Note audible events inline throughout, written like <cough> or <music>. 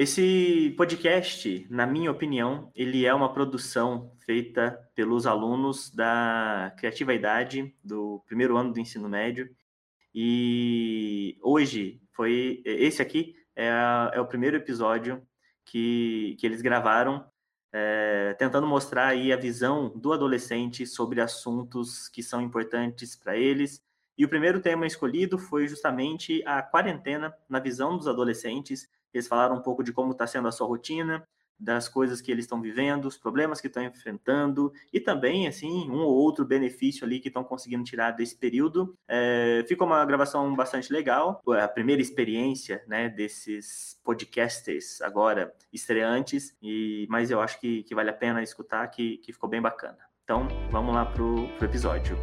Esse podcast, na minha opinião, ele é uma produção feita pelos alunos da Criativa Idade do primeiro ano do ensino médio. E hoje foi esse aqui é, é o primeiro episódio que, que eles gravaram é, tentando mostrar aí a visão do adolescente sobre assuntos que são importantes para eles. E o primeiro tema escolhido foi justamente a quarentena na visão dos adolescentes eles falaram um pouco de como está sendo a sua rotina, das coisas que eles estão vivendo, os problemas que estão enfrentando e também, assim, um ou outro benefício ali que estão conseguindo tirar desse período. É, ficou uma gravação bastante legal, a primeira experiência, né, desses podcasters agora estreantes, e, mas eu acho que, que vale a pena escutar, que, que ficou bem bacana. Então, vamos lá pro, pro episódio.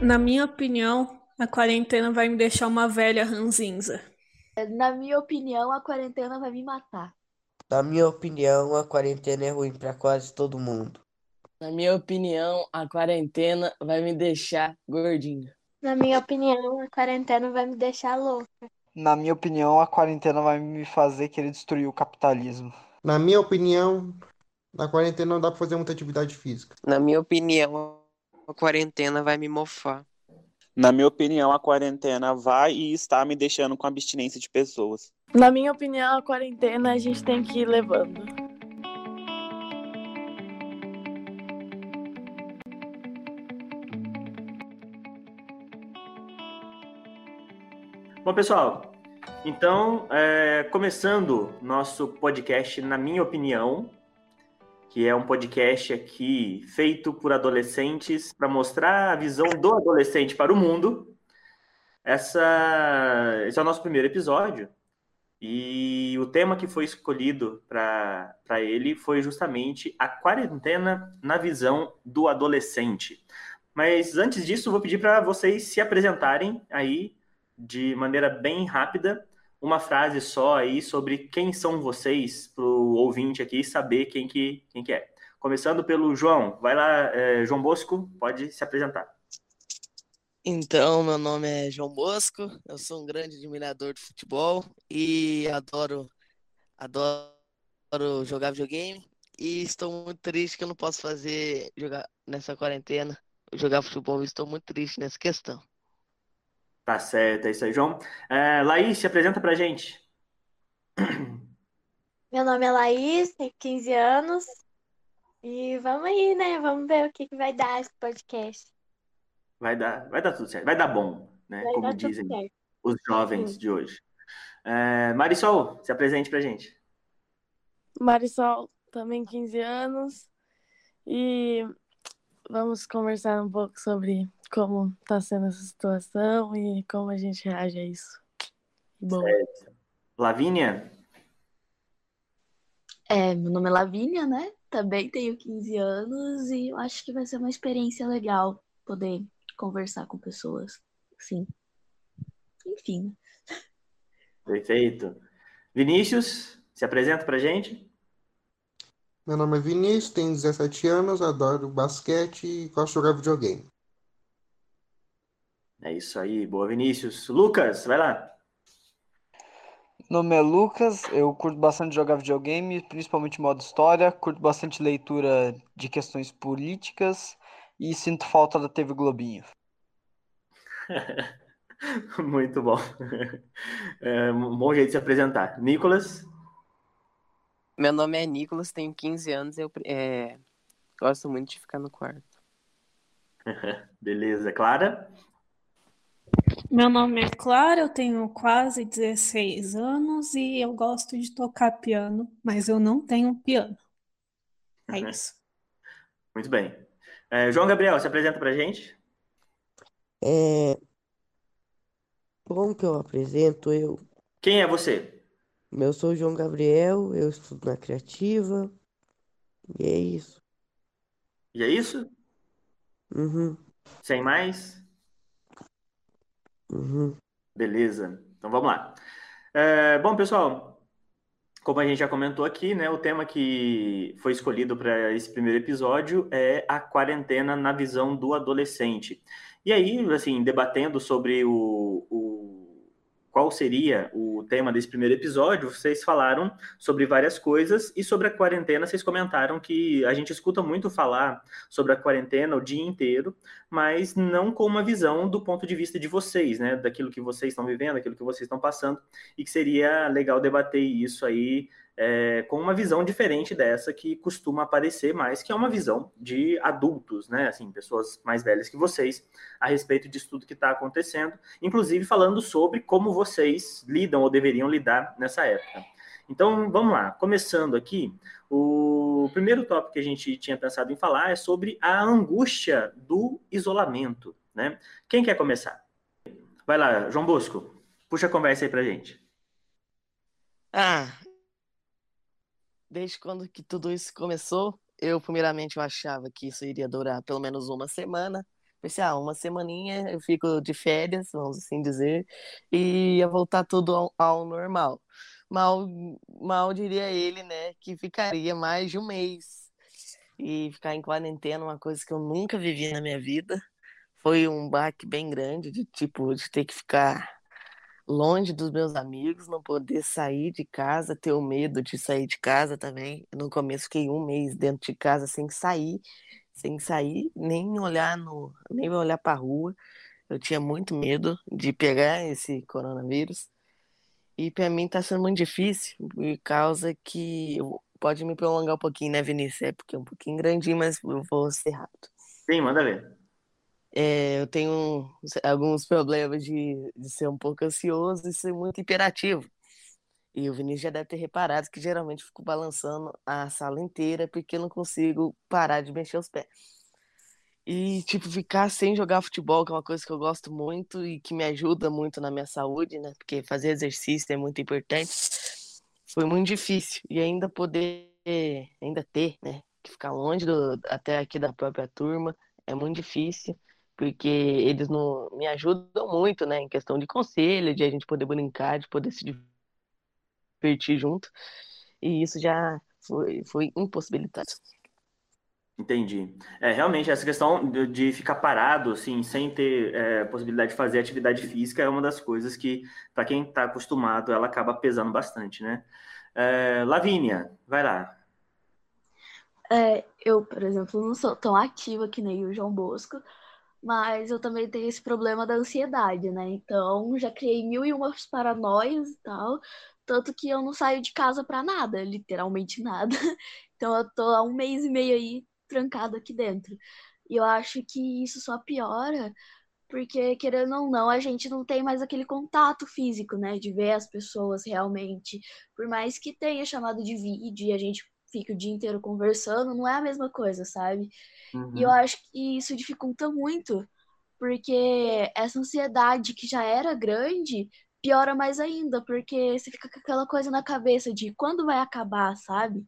Na minha opinião, a quarentena vai me deixar uma velha ranzinza. Na minha opinião, a quarentena vai me matar. Na minha opinião, a quarentena é ruim para quase todo mundo. Na minha opinião, a quarentena vai me deixar gordinho. Na minha opinião, a quarentena vai me deixar louca. Na minha opinião, a quarentena vai me fazer querer destruir o capitalismo. Na minha opinião, na quarentena não dá pra fazer muita atividade física. Na minha opinião, a quarentena vai me mofar. Na minha opinião, a quarentena vai e está me deixando com abstinência de pessoas. Na minha opinião, a quarentena a gente tem que ir levando. Bom, pessoal, então, é, começando nosso podcast, na minha opinião, que é um podcast aqui feito por adolescentes para mostrar a visão do adolescente para o mundo. Essa, esse é o nosso primeiro episódio. E o tema que foi escolhido para ele foi justamente a quarentena na visão do adolescente. Mas antes disso, vou pedir para vocês se apresentarem aí de maneira bem rápida uma frase só aí sobre quem são vocês, para o ouvinte aqui saber quem que, quem que é. Começando pelo João. Vai lá, é, João Bosco, pode se apresentar. Então, meu nome é João Bosco, eu sou um grande admirador de futebol e adoro, adoro jogar videogame. E estou muito triste que eu não posso fazer jogar nessa quarentena, jogar futebol. Estou muito triste nessa questão. Tá certo, é isso aí, João. É, Laís, se apresenta pra gente. Meu nome é Laís, tenho 15 anos. E vamos aí, né? Vamos ver o que, que vai dar esse podcast. Vai dar, vai dar tudo certo, vai dar bom, né? Vai Como dizem certo. os jovens Sim. de hoje. É, Marisol, se apresente pra gente. Marisol, também 15 anos. E vamos conversar um pouco sobre como tá sendo essa situação e como a gente reage a isso. Bom, Certo. Lavínia? É, meu nome é Lavínia, né? Também tenho 15 anos e eu acho que vai ser uma experiência legal poder conversar com pessoas. Sim. Enfim. Perfeito. Vinícius, se apresenta pra gente. Meu nome é Vinícius, tenho 17 anos, adoro basquete e gosto de jogar videogame. É isso aí, boa, Vinícius. Lucas, vai lá. Meu nome é Lucas, eu curto bastante jogar videogame, principalmente modo história, curto bastante leitura de questões políticas e sinto falta da TV Globinho. <laughs> Muito bom. É um bom jeito de se apresentar. Nicolas? Meu nome é Nicolas, tenho 15 anos, eu é, gosto muito de ficar no quarto. <laughs> Beleza. Clara? Meu nome é Clara, eu tenho quase 16 anos e eu gosto de tocar piano, mas eu não tenho piano. É isso. Muito bem. É, João Gabriel, se apresenta pra gente. É... Como que eu apresento? Eu, Quem é você? eu sou o João Gabriel, eu estudo na Criativa. E é isso. E é isso? Uhum, Sem mais? Uhum. Beleza. Então vamos lá. É, bom, pessoal, como a gente já comentou aqui, né, o tema que foi escolhido para esse primeiro episódio é a quarentena na visão do adolescente. E aí, assim, debatendo sobre o, o, qual seria o tema desse primeiro episódio, vocês falaram sobre várias coisas e sobre a quarentena, vocês comentaram que a gente escuta muito falar sobre a quarentena o dia inteiro, mas não com uma visão do ponto de vista de vocês, né? Daquilo que vocês estão vivendo, daquilo que vocês estão passando, e que seria legal debater isso aí é, com uma visão diferente dessa que costuma aparecer mais, que é uma visão de adultos, né? Assim, pessoas mais velhas que vocês, a respeito disso tudo que está acontecendo, inclusive falando sobre como vocês lidam ou deveriam lidar nessa época. Então, vamos lá. Começando aqui, o primeiro tópico que a gente tinha pensado em falar é sobre a angústia do isolamento, né? Quem quer começar? Vai lá, João Bosco, puxa a conversa aí pra gente. Ah, desde quando que tudo isso começou, eu primeiramente eu achava que isso iria durar pelo menos uma semana. Pensei, ah, uma semaninha eu fico de férias, vamos assim dizer, e ia voltar tudo ao, ao normal. Mal, mal diria ele, né, que ficaria mais de um mês. E ficar em quarentena, uma coisa que eu nunca vivi na minha vida. Foi um baque bem grande, de tipo, de ter que ficar longe dos meus amigos, não poder sair de casa, ter o medo de sair de casa também. No começo fiquei um mês dentro de casa sem sair, sem sair, nem olhar no, nem olhar para rua. Eu tinha muito medo de pegar esse coronavírus. E para mim tá sendo muito difícil, por causa que pode me prolongar um pouquinho, né, Vinícius? É porque é um pouquinho grandinho, mas eu vou ser rápido. Sim, manda ver. É, eu tenho alguns problemas de, de ser um pouco ansioso e ser muito imperativo. E o Vinícius já deve ter reparado que geralmente fico balançando a sala inteira porque eu não consigo parar de mexer os pés. E, tipo, ficar sem jogar futebol, que é uma coisa que eu gosto muito e que me ajuda muito na minha saúde, né? Porque fazer exercício é muito importante. Foi muito difícil. E ainda poder, ainda ter, né? Que ficar longe do, até aqui da própria turma é muito difícil porque eles não me ajudam muito, né, em questão de conselho, de a gente poder brincar, de poder se divertir junto. E isso já foi, foi impossibilitado. Entendi. É, realmente, essa questão de, de ficar parado, assim, sem ter é, possibilidade de fazer atividade física é uma das coisas que, para quem está acostumado, ela acaba pesando bastante, né? É, Lavínia, vai lá. É, eu, por exemplo, não sou tão ativa que nem o João Bosco, mas eu também tenho esse problema da ansiedade, né? Então, já criei mil e umas paranoias e tal. Tanto que eu não saio de casa para nada, literalmente nada. <laughs> Então, eu tô há um mês e meio aí trancado aqui dentro. E eu acho que isso só piora porque, querendo ou não, a gente não tem mais aquele contato físico, né? De ver as pessoas realmente. Por mais que tenha chamado de vídeo e a gente fique o dia inteiro conversando, não é a mesma coisa, sabe? Uhum. E eu acho que isso dificulta muito, porque essa ansiedade que já era grande piora mais ainda, porque você fica com aquela coisa na cabeça de quando vai acabar, sabe?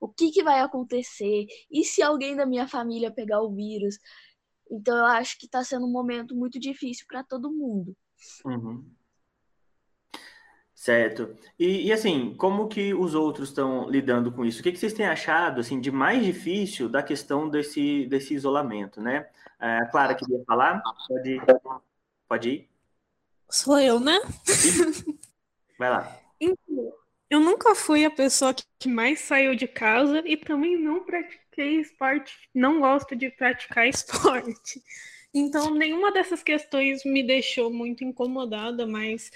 O que, que vai acontecer? E se alguém da minha família pegar o vírus? Então eu acho que está sendo um momento muito difícil para todo mundo. Uhum. Certo. E, e, assim, como que os outros estão lidando com isso? O que, que vocês têm achado assim de mais difícil da questão desse, desse isolamento, né? A Clara queria falar? Pode, pode ir? Sou eu, né? Vai lá. Então, eu nunca fui a pessoa que mais saiu de casa e também não pratiquei esporte, não gosto de praticar <laughs> esporte. Então, nenhuma dessas questões me deixou muito incomodada, mas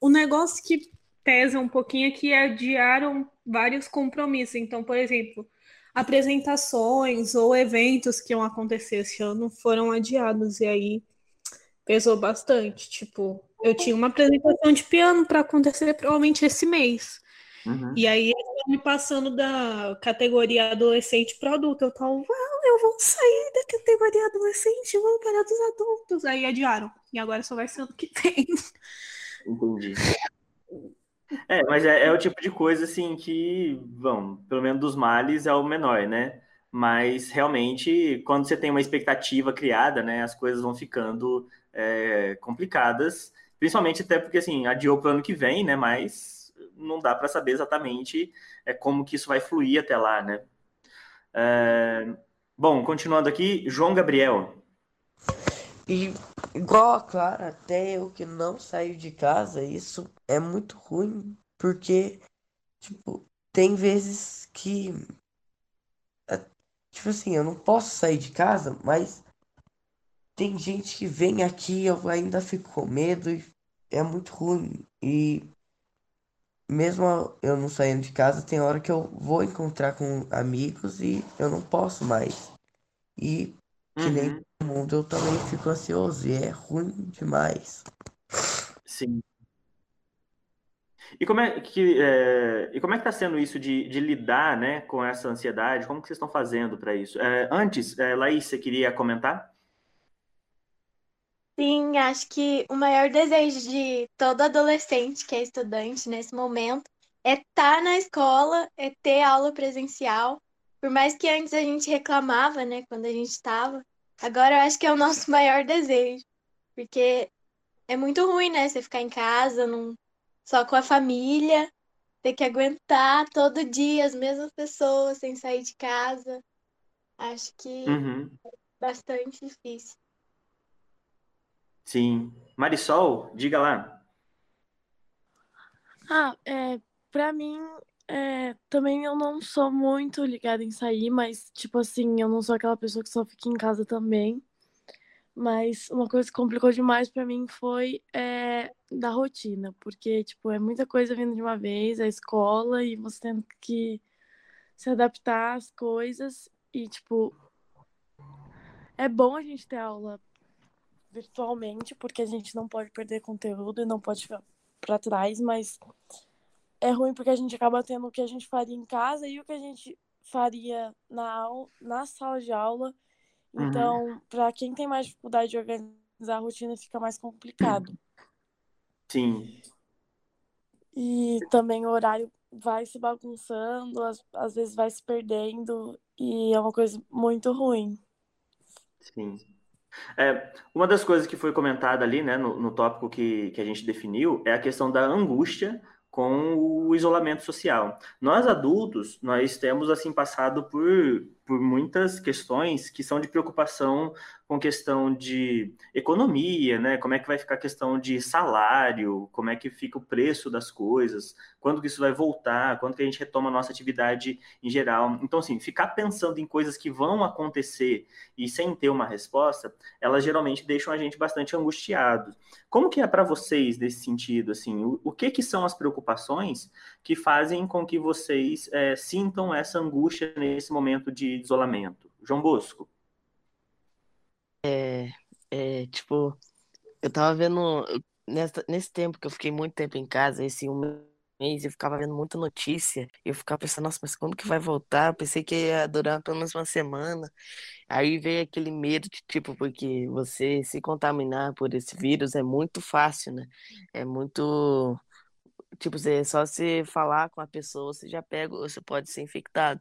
o negócio que pesa um pouquinho é que adiaram vários compromissos. Então, por exemplo, apresentações ou eventos que iam acontecer esse ano foram adiados, e aí pesou bastante. Tipo, eu tinha uma apresentação de piano para acontecer provavelmente esse mês. Uhum. E aí me passando da categoria adolescente para adulto. Eu tava, well, eu vou sair da categoria adolescente, vou para dos adultos. Aí adiaram. E agora só vai ser ano que vem. Entendi. É, mas é, é, o tipo de coisa assim que, bom, pelo menos dos males é o menor, né? Mas realmente, quando você tem uma expectativa criada, né, as coisas vão ficando é, complicadas, principalmente até porque assim, adiou para o ano que vem, né? Mas não dá para saber exatamente é, como que isso vai fluir até lá, né? É, bom, continuando aqui, João Gabriel. E igual a Clara, até eu que não saio de casa, isso é muito ruim, porque, tipo, tem vezes que, tipo assim, eu não posso sair de casa, mas tem gente que vem aqui, eu ainda fico com medo e é muito ruim. E mesmo eu não saindo de casa, tem hora que eu vou encontrar com amigos e eu não posso mais. E que nem Uhum. todo mundo, eu também fico ansioso e é ruim demais. Sim. E como é que, é, e como é que tá sendo isso de, de lidar, né, com essa ansiedade? Como que vocês estão fazendo para isso? É, antes, é, Laís, você queria comentar? Sim, acho que o maior desejo de todo adolescente que é estudante nesse momento é estar na escola, é ter aula presencial. Por mais que antes a gente reclamava, né, quando a gente estava, agora eu acho que é o nosso <laughs> maior desejo, porque é muito ruim, né, você ficar em casa, não, só com a família, ter que aguentar todo dia as mesmas pessoas sem sair de casa. Acho que Uhum. é bastante difícil. Sim. Marisol, diga lá. Ah, é, pra mim, é, também eu não sou muito ligada em sair, mas, tipo assim, eu não sou aquela pessoa que só fica em casa também. Mas uma coisa que complicou demais pra mim foi é, da rotina, porque, tipo, é muita coisa vindo de uma vez, a escola, e você tendo que se adaptar às coisas, e, tipo, é bom a gente ter aula virtualmente, porque a gente não pode perder conteúdo e não pode ficar pra trás, mas é ruim porque a gente acaba tendo o que a gente faria em casa e o que a gente faria na, aula, na sala de aula. Uhum. Então, para quem tem mais dificuldade de organizar a rotina, fica mais complicado. Sim. E também o horário vai se bagunçando, às, às vezes vai se perdendo, e é uma coisa muito ruim. Sim. É, uma das coisas que foi comentada ali, né, no, no tópico que, que a gente definiu, é a questão da angústia com o isolamento social. Nós adultos, nós temos assim passado por, por muitas questões que são de preocupação com questão de economia, né? Como é que vai ficar a questão de salário, como é que fica o preço das coisas, quando que isso vai voltar, quando que a gente retoma a nossa atividade em geral. Então, assim, ficar pensando em coisas que vão acontecer e sem ter uma resposta, elas geralmente deixam a gente bastante angustiado. Como que é para vocês nesse sentido, assim, o, o, que que são as preocupações que fazem com que vocês é, sintam essa angústia nesse momento de isolamento? João Bosco. É, é, tipo, eu tava vendo, nessa, nesse tempo que eu fiquei muito tempo em casa, esse um mês, eu ficava vendo muita notícia, eu ficava pensando, nossa, mas quando que vai voltar? Eu pensei que ia durar pelo menos uma semana. Aí veio aquele medo de, tipo, porque você se contaminar por esse vírus é muito fácil, né? É muito, tipo, é só você falar com a pessoa, você já pega, você pode ser infectado.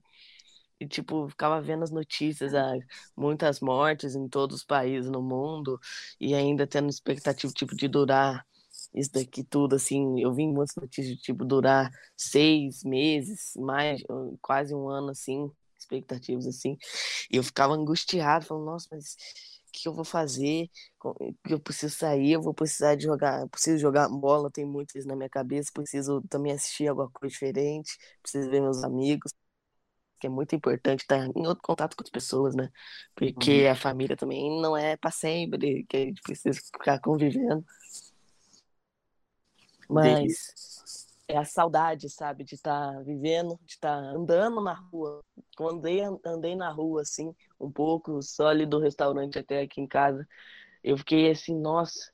E, tipo, ficava vendo as notícias, ah, muitas mortes em todos os países no mundo, e ainda tendo expectativa, tipo, de durar isso daqui tudo, assim, eu vi muitas notícias de, tipo, durar seis meses, mais, quase um ano, assim, expectativas, assim, e eu ficava angustiado, falando, nossa, mas o que eu vou fazer? Eu preciso sair, eu vou precisar de jogar, preciso jogar bola, tem muito isso na minha cabeça, preciso também assistir alguma coisa diferente, preciso ver meus amigos, que é muito importante estar em outro contato com as pessoas, né? Porque uhum. a família também não é para sempre, que a gente precisa ficar convivendo. Mas é a saudade, sabe, de estar tá vivendo, de estar tá andando na rua. Quando andei, andei na rua, assim, um pouco, só ali do restaurante até aqui em casa, eu fiquei assim, nossa,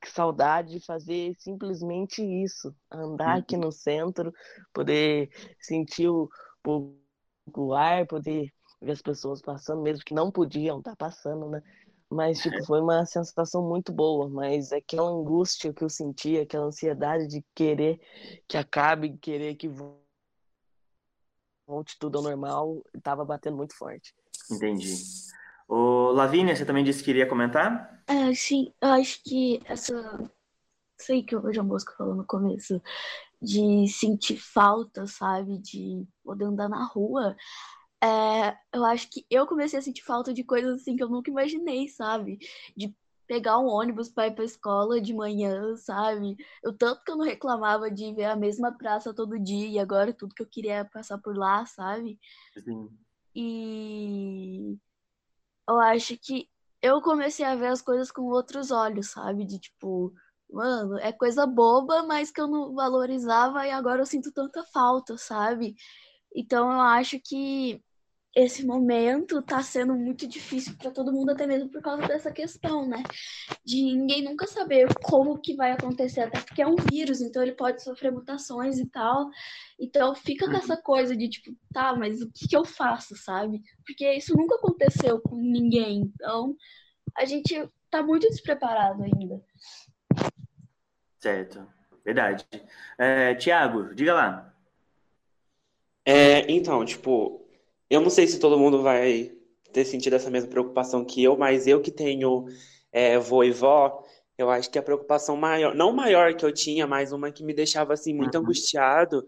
que saudade de fazer simplesmente isso. Andar aqui no centro, poder sentir o, o, o ar, poder ver as pessoas passando, mesmo que não podiam estar tá passando, né? Mas, tipo, foi uma sensação muito boa, mas aquela angústia que eu sentia, aquela ansiedade de querer que acabe, querer que volte tudo ao normal, estava batendo muito forte. Entendi. Ô, Lavínia, você também disse que queria comentar? É, sim, eu acho que essa. Sei que o João Bosco falou no começo, de sentir falta, sabe? De poder andar na rua. É, eu acho que eu comecei a sentir falta de coisas assim que eu nunca imaginei, sabe? De pegar um ônibus para ir para escola de manhã, sabe? Eu tanto que eu não reclamava de ver a mesma praça todo dia e agora tudo que eu queria era passar por lá, sabe? Sim. E eu acho que eu comecei a ver as coisas com outros olhos, sabe? De tipo, mano, é coisa boba, mas que eu não valorizava e agora eu sinto tanta falta, sabe? Então eu acho que esse momento tá sendo muito difícil para todo mundo, até mesmo por causa dessa questão, né? De ninguém nunca saber como que vai acontecer, até porque é um vírus, então ele pode sofrer mutações e tal. Então fica com essa coisa de tipo, tá, mas o que, que eu faço, sabe? Porque isso nunca aconteceu com ninguém. Então a gente tá muito despreparado ainda. Certo, verdade. É, Tiago, diga lá. É, então, tipo, eu não sei se todo mundo vai ter sentido essa mesma preocupação que eu, mas eu que tenho é, vô e vó, eu acho que a preocupação maior, não maior que eu tinha, mas uma que me deixava assim muito Uhum. angustiado,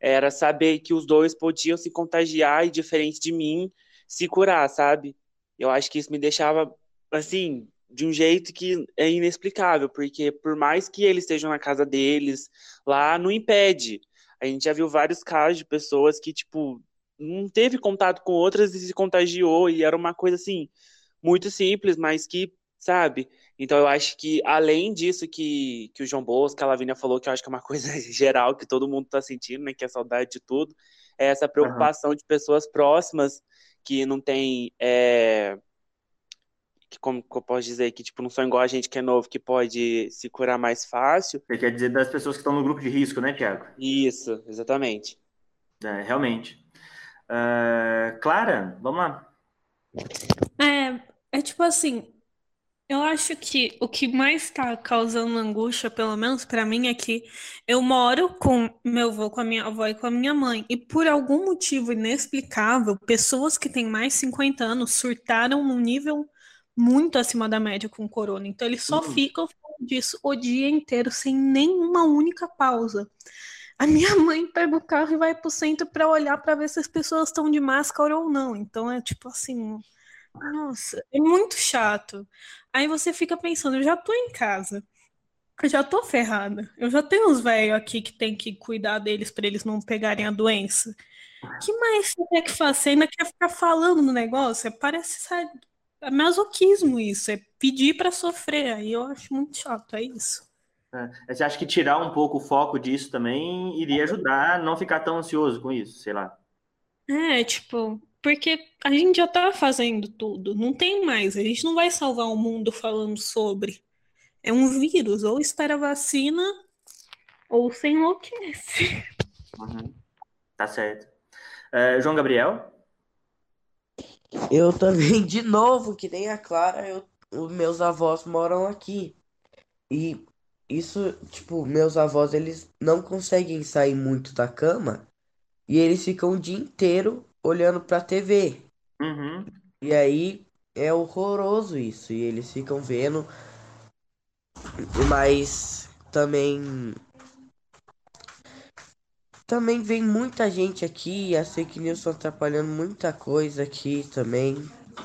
era saber que os dois podiam se contagiar e, diferente de mim, se curar, sabe? Eu acho que isso me deixava assim, de um jeito que é inexplicável, porque por mais que eles estejam na casa deles, lá não impede. A gente já viu vários casos de pessoas que, tipo, não teve contato com outras e se contagiou, e era uma coisa assim, muito simples, mas que, sabe? Então eu acho que além disso que, que o João Bosco, a Lavínia falou, que eu acho que é uma <laughs> coisa geral que todo mundo tá sentindo, né? Que é a saudade de tudo, é essa preocupação de pessoas próximas que não tem. é, que como que eu posso dizer, que tipo, não são igual a gente que é novo, que pode se curar mais fácil. Você quer dizer das pessoas que estão no grupo de risco, né, Tiago? Isso, exatamente. É, realmente. Ah, Clara, vamos lá. É, é tipo assim, eu acho que o que mais tá causando angústia, pelo menos pra mim, é que eu moro com meu avô, com a minha avó e com a minha mãe, e por algum motivo inexplicável, pessoas que têm mais de 50 anos surtaram num nível muito acima da média com corona. Então eles só Hum. ficam falando disso o dia inteiro, sem nenhuma única pausa. A minha <laughs> mãe pega o carro e vai pro centro pra olhar pra ver se as pessoas estão de máscara ou não. Então é tipo assim, nossa, é muito chato. Aí você fica pensando, eu já tô em casa, eu já tô ferrada, eu já tenho uns velhos aqui que tem que cuidar deles pra eles não pegarem a doença. que mais você quer que faça? Você ainda quer ficar falando no negócio? Parece, sabe, é masoquismo isso, é pedir pra sofrer. Aí eu acho muito chato, é isso. É, Você acha que tirar um pouco o foco disso também iria ajudar a não ficar tão ansioso com isso? Sei lá. É, tipo, porque a gente já tá fazendo tudo, não tem mais, a gente não vai salvar o mundo falando sobre. É um vírus, ou espera a vacina, ou se enlouquece. Uhum. Tá certo. É, João Gabriel? Eu também, de novo, que nem a Clara, eu, os meus avós moram aqui. E isso, tipo, meus avós, eles não conseguem sair muito da cama e eles ficam o dia inteiro olhando pra TV. Uhum. E aí é horroroso isso. E eles ficam vendo, mas também. Também vem muita gente aqui, as fake news estão atrapalhando muita coisa aqui também.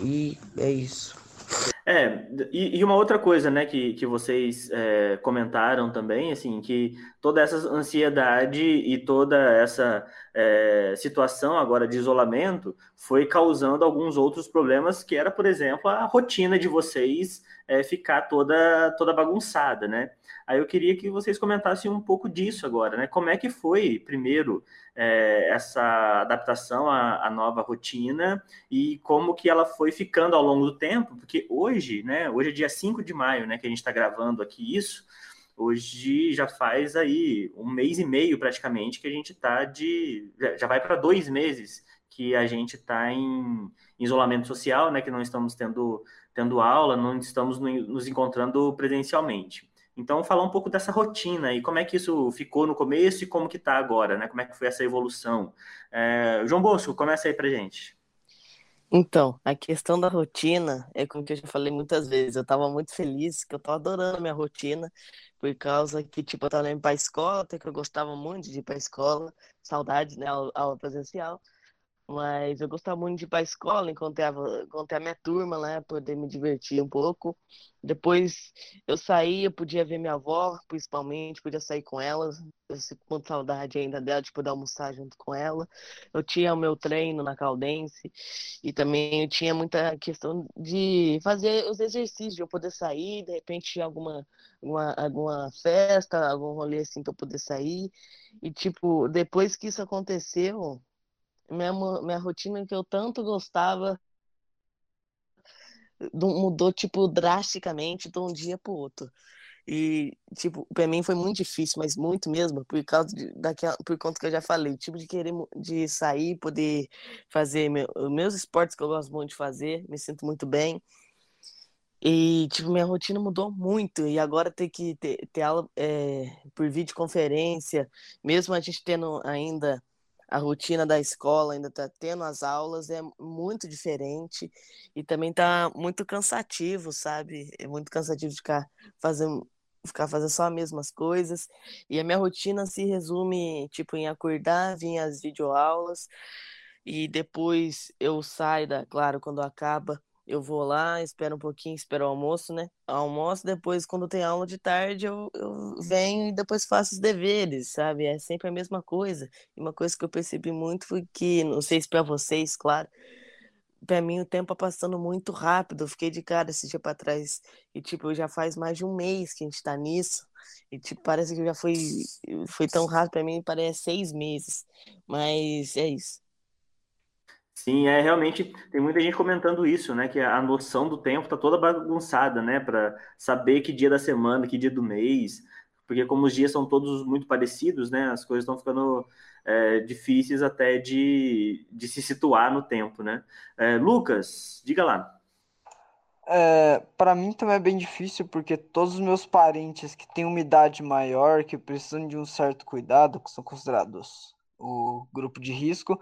E é isso. É, e, e uma outra coisa, né, que, que vocês é, comentaram também, assim, que toda essa ansiedade e toda essa é, situação agora de isolamento foi causando alguns outros problemas, que era, por exemplo, a rotina de vocês é, ficar toda, toda bagunçada, né? Aí eu queria que vocês comentassem um pouco disso agora, né? Como é que foi, primeiro, é, essa adaptação à, à nova rotina e como que ela foi ficando ao longo do tempo, porque hoje, né, hoje é dia 5 de maio, né, que a gente está gravando aqui isso, hoje já faz aí um mês e meio praticamente que a gente está de, já- vai para dois meses que a gente está em isolamento social, né, que não estamos tendo, tendo aula, não estamos no- nos encontrando presencialmente. Então, falar um pouco dessa rotina aí, como é que isso ficou no começo e como que está agora, né? Como é que foi essa evolução? É, João Bosco, começa aí pra gente. Então, a questão da rotina é como que eu já falei muitas vezes. Eu tava muito feliz, que eu tava adorando a minha rotina, por causa que, tipo, eu tava indo pra escola, até que eu gostava muito de ir pra escola, saudade, né, aula presencial. Mas eu gostava muito de ir para a escola, encontrava, a minha turma lá, poder me divertir um pouco. Depois eu saía, podia ver minha avó, principalmente, podia sair com ela. Eu sinto muita saudade ainda dela, de poder almoçar junto com ela. Eu tinha o meu treino na Caldense e também eu tinha muita questão de fazer os exercícios, de eu poder sair, de repente alguma, alguma, alguma festa, algum rolê assim que eu poder sair. E, tipo, depois que isso aconteceu, minha, minha rotina que eu tanto gostava mudou, tipo, drasticamente de um dia pro outro. E, tipo, pra mim foi muito difícil, mas muito mesmo, por causa de, daquela, por conta que eu já falei, tipo, de querer de sair, poder fazer meu, meus esportes que eu gosto muito de fazer, me sinto muito bem. E, tipo, minha rotina mudou muito. E agora ter que ter, ter aula é, por videoconferência, mesmo a gente tendo ainda a rotina da escola, ainda tá tendo as aulas, é muito diferente e também tá muito cansativo, sabe? É muito cansativo ficar fazendo ficar fazendo só as mesmas coisas. E a minha rotina se resume, tipo, em acordar, vir as videoaulas e depois eu saio da, claro, quando acaba, eu vou lá, espero um pouquinho, espero o almoço, né? Almoço, depois, quando tem aula de tarde, eu, eu venho e depois faço os deveres, sabe? É sempre a mesma coisa. E uma coisa que eu percebi muito foi que, não sei se para vocês, claro, para mim o tempo tá passando muito rápido. Eu fiquei de cara esse dia para trás. E, tipo, já faz mais de um mês que a gente tá nisso. E, tipo, parece que já foi, foi tão rápido para mim, parece seis meses. Mas é isso. Sim, é realmente tem muita gente comentando isso, né? Que a noção do tempo tá toda bagunçada, né? Para saber que dia da semana, que dia do mês, porque como os dias são todos muito parecidos, né? As coisas estão ficando é, difíceis até de, de se situar no tempo, né? É, Lucas, diga lá. É, para mim também é bem difícil, porque todos os meus parentes que têm uma idade maior, que precisam de um certo cuidado, que são considerados o grupo de risco,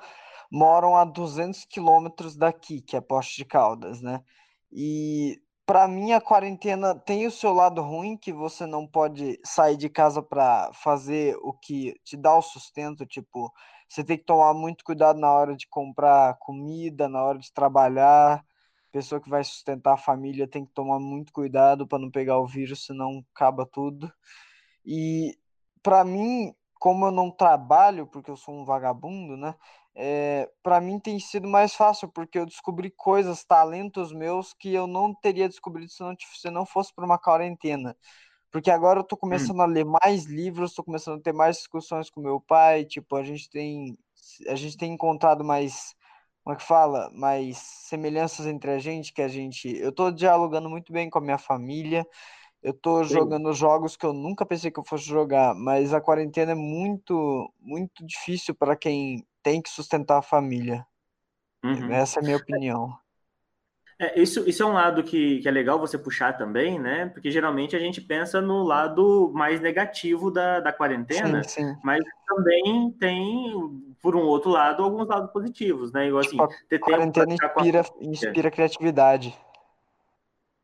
moram a 200 quilômetros daqui, que é Poste de Caldas, né? E para mim a quarentena tem o seu lado ruim, que você não pode sair de casa para fazer o que te dá o sustento, tipo, você tem que tomar muito cuidado na hora de comprar comida, na hora de trabalhar. Pessoa que vai sustentar a família tem que tomar muito cuidado para não pegar o vírus, senão acaba tudo. E para mim, como eu não trabalho, porque eu sou um vagabundo, né? É, para mim tem sido mais fácil, porque eu descobri coisas, talentos meus que eu não teria descobrido se não, se não fosse por uma quarentena. Porque agora eu tô hum. começando hum. a ler mais livros, tô começando a ter mais discussões com meu pai, tipo, a gente tem a gente tem encontrado mais como é que fala? Mais semelhanças entre a gente, que a gente, eu tô dialogando muito bem com a minha família. Eu tô Sim. jogando jogos que eu nunca pensei que eu fosse jogar, mas a quarentena é muito muito difícil para quem tem que sustentar a família. Uhum. Essa é a minha opinião. É, isso, isso é um lado que, que é legal você puxar também, né? Porque geralmente a gente pensa no lado mais negativo da, da quarentena, sim, sim. mas também tem, por um outro lado, alguns lados positivos, né? Igual tipo, assim, ter a quarentena inspira, inspira criatividade.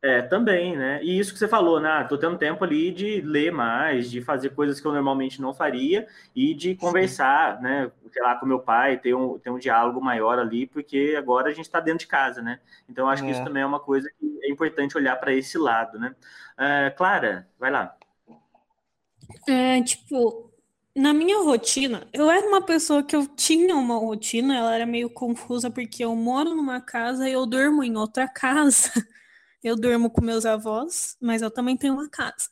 É, também, né? E isso que você falou, né? Ah, tô tendo tempo ali de ler mais, de fazer coisas que eu normalmente não faria e de conversar, Sim. né? Sei lá, com meu pai, ter um, ter um diálogo maior ali, porque agora a gente está dentro de casa, né? Então, acho é. que isso é. também é uma coisa que é importante olhar para esse lado, né? Uh, Clara, vai lá. É, tipo, na minha rotina, eu era uma pessoa que eu tinha uma rotina, ela era meio confusa porque eu moro numa casa e eu durmo em outra casa. <laughs> Eu durmo com meus avós, mas eu também tenho uma casa.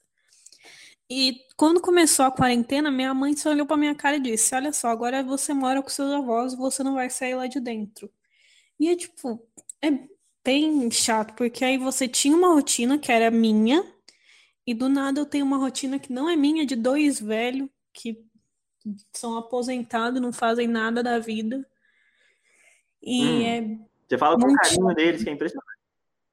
E quando começou a quarentena, minha mãe só olhou para minha cara e disse: Olha só, agora você mora com seus avós, você não vai sair lá de dentro. E é tipo, é bem chato, porque aí você tinha uma rotina que era minha, e do nada eu tenho uma rotina que não é minha, de dois velhos que são aposentados, não fazem nada da vida. E hum. é. Você fala com carinho deles, que é impressionante.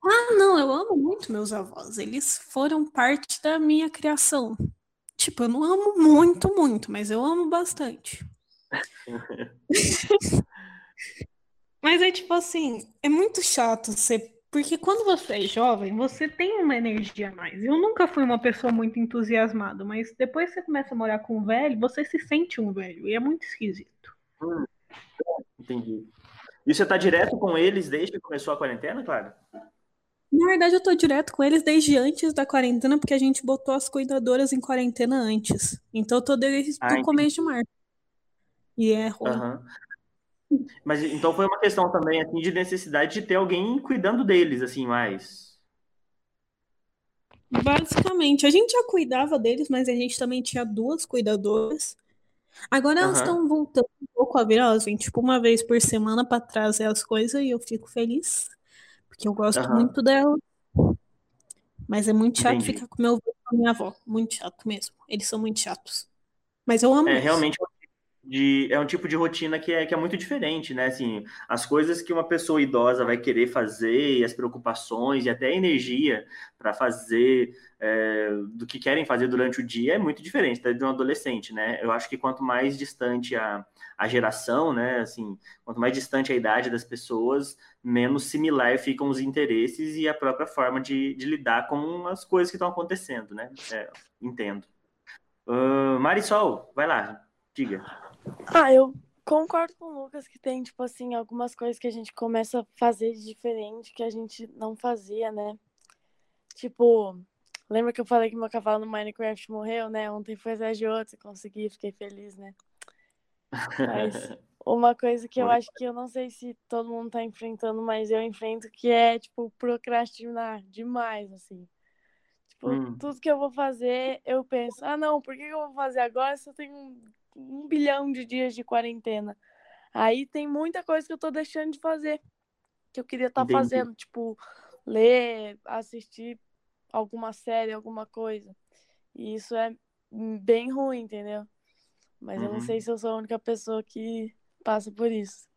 Ah, não, eu amo muito meus avós. Eles foram parte da minha criação. Tipo, eu não amo muito, muito, mas eu amo bastante. <laughs> mas é tipo assim, é muito chato ser. Porque quando você é jovem, você tem uma energia a mais. Eu nunca fui uma pessoa muito entusiasmada, mas depois que você começa a morar com um velho, você se sente um velho. E é muito esquisito. Hum, entendi. E você tá direto com eles desde que começou a quarentena, claro? Na verdade, eu tô direto com eles desde antes da quarentena, porque a gente botou as cuidadoras em quarentena antes. Então eu tô desde Ah, o começo de março. E é ruim. Aham. Mas então foi uma questão também assim de necessidade de ter alguém cuidando deles assim mais. Basicamente, a gente já cuidava deles, mas a gente também tinha duas cuidadoras. Agora elas estão voltando um pouco a virar, elas vêm tipo uma vez por semana pra trazer as coisas e eu fico feliz, porque eu gosto Aham. muito dela. Mas é muito chato Entendi. ficar com meu avô e com a minha avó. Muito chato mesmo. Eles são muito chatos. Mas eu amo É eles. realmente um tipo de, é um tipo de rotina que é, que é muito diferente, né? Assim, as coisas que uma pessoa idosa vai querer fazer, e as preocupações e até a energia para fazer é, do que querem fazer durante o dia é muito diferente da de um adolescente, né? Eu acho que quanto mais distante a, a geração, né? Assim, quanto mais distante a idade das pessoas, menos similar ficam os interesses e a própria forma de, de lidar com as coisas que estão acontecendo, né? É, entendo. Ah, Marisol, vai lá, diga. Ah, eu concordo com o Lucas que tem, tipo assim, algumas coisas que a gente começa a fazer de diferente que a gente não fazia, né? Tipo, lembra que eu falei que meu cavalo no Minecraft morreu, né? Ontem foi de outro, consegui, fiquei feliz, né? Mas <laughs> uma coisa que eu acho que eu não sei se todo mundo tá enfrentando, mas eu enfrento, que é, tipo, procrastinar demais, assim. Tipo, Hum. tudo que eu vou fazer, eu penso, ah, não, por que eu vou fazer agora se eu tenho um, um bilhão de dias de quarentena? Aí tem muita coisa que eu tô deixando de fazer, que eu queria estar Entendi. fazendo, tipo, ler, assistir alguma série, alguma coisa. E isso é bem ruim, entendeu? Mas eu não Uhum. sei se eu sou a única pessoa que passa por isso.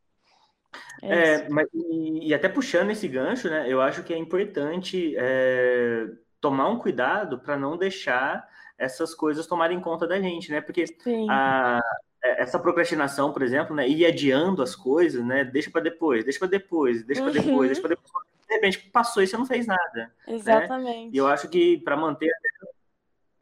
É. É, mas, e, e até puxando esse gancho, né? Eu acho que é importante é, tomar um cuidado para não deixar essas coisas tomarem conta da gente, né? Porque a, é, essa procrastinação, por exemplo, né? Ir adiando as coisas, né? Deixa para depois, deixa para depois, deixa para depois, Uhum. deixa para depois. De repente passou e você não fez nada, né? E Exatamente. eu acho que para manter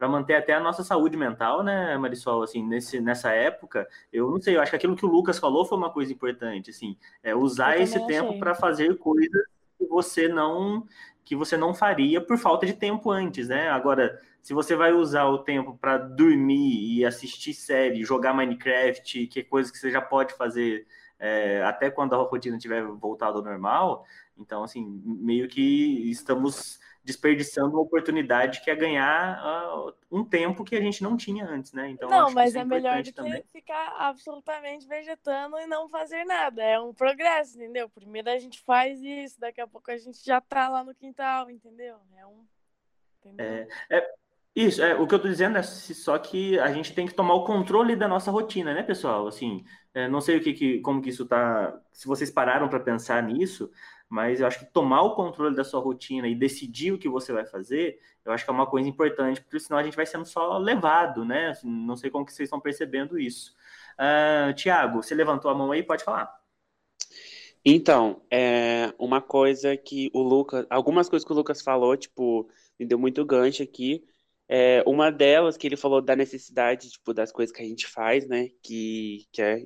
para manter até a nossa saúde mental, né, Marisol, assim, nesse, nessa época, eu não sei, eu acho que aquilo que o Lucas falou foi uma coisa importante, assim, é usar esse tempo para fazer coisas que você não que você não faria por falta de tempo antes, né? Agora, se você vai usar o tempo para dormir e assistir série, jogar Minecraft, que é coisa que você já pode fazer é, até quando a rotina tiver voltado ao normal, então, assim, meio que estamos desperdiçando uma oportunidade que é ganhar ah, um tempo que a gente não tinha antes, né? Então, Não, mas é é melhor do que ficar absolutamente vegetando e não fazer nada. É um progresso, entendeu? Primeiro a gente faz isso, daqui a pouco a gente já tá lá no quintal, entendeu? É um. Entendeu? É, é, isso, é, o que eu tô dizendo é só que a gente tem que tomar o controle da nossa rotina, né, pessoal? Assim, é, não sei o que, que- como que isso tá, se vocês pararam para pensar nisso, mas eu acho que tomar o controle da sua rotina e decidir o que você vai fazer, eu acho que é uma coisa importante, porque senão a gente vai sendo só levado, né? Assim, não sei como que vocês estão percebendo isso. Ah, Tiago, você levantou a mão aí, pode falar. Então, é uma coisa que o Lucas, algumas coisas que o Lucas falou, tipo, me deu muito gancho aqui. É, uma delas que ele falou da necessidade, tipo, das coisas que a gente faz, né, que, que é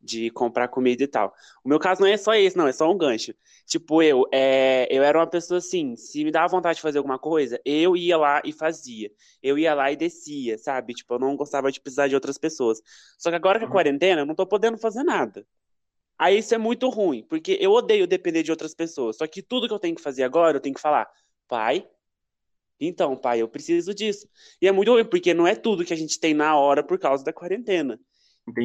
de comprar comida e tal. O meu caso não é só esse, não, é só um gancho. Tipo, eu, é, eu era uma pessoa assim, se me dava vontade de fazer alguma coisa, eu ia lá e fazia. Eu ia lá e descia, sabe? Tipo, eu não gostava de precisar de outras pessoas. Só que agora que é Uhum. quarentena, eu não tô podendo fazer nada. Aí isso é muito ruim, porque eu odeio depender de outras pessoas. Só que tudo que eu tenho que fazer agora, eu tenho que falar, pai, então, pai, eu preciso disso. E é muito ruim, porque não é tudo que a gente tem na hora por causa da quarentena.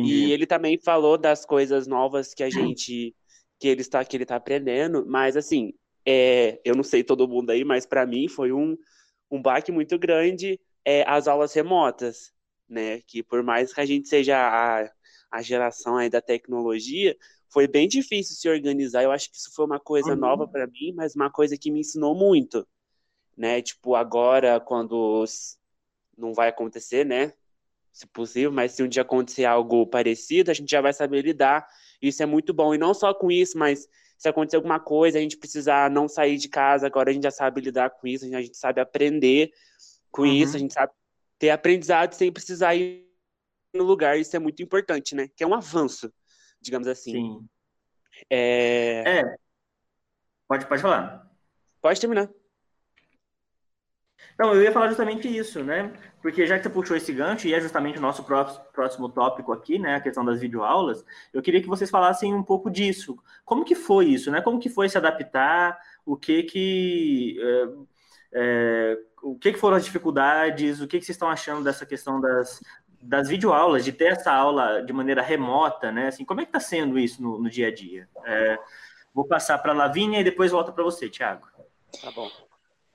E Entendi. ele também falou das coisas novas que a gente, que ele está, que ele tá aprendendo, mas assim, é, eu não sei todo mundo aí, mas para mim foi um, um baque muito grande é, as aulas remotas, né? Que por mais que a gente seja a, a geração aí da tecnologia, foi bem difícil se organizar. Eu acho que isso foi uma coisa Uhum. nova para mim, mas uma coisa que me ensinou muito, né? Tipo, agora, quando não vai acontecer, né? Se possível, mas se um dia acontecer algo parecido, a gente já vai saber lidar. Isso é muito bom. E não só com isso, mas se acontecer alguma coisa, a gente precisar não sair de casa, agora a gente já sabe lidar com isso, a gente sabe aprender com isso, a Uhum. gente sabe ter aprendizado sem precisar ir no lugar. Isso é muito importante, né? Que é um avanço, digamos assim. Sim. É... É. Pode, pode falar. Pode terminar. Não, eu ia falar justamente isso, né? Porque já que você puxou esse gancho, e é justamente o nosso próximo, tópico aqui, né? A questão das videoaulas, eu queria que vocês falassem um pouco disso. Como que foi isso, né? Como que foi se adaptar? O que que... É, é, o que, que foram as dificuldades? O que, que vocês estão achando dessa questão das, das videoaulas, de ter essa aula de maneira remota, né? Assim, como é que está sendo isso no, no, dia a dia? É, vou passar para a Lavínia e depois volto para você, Thiago. Tá bom.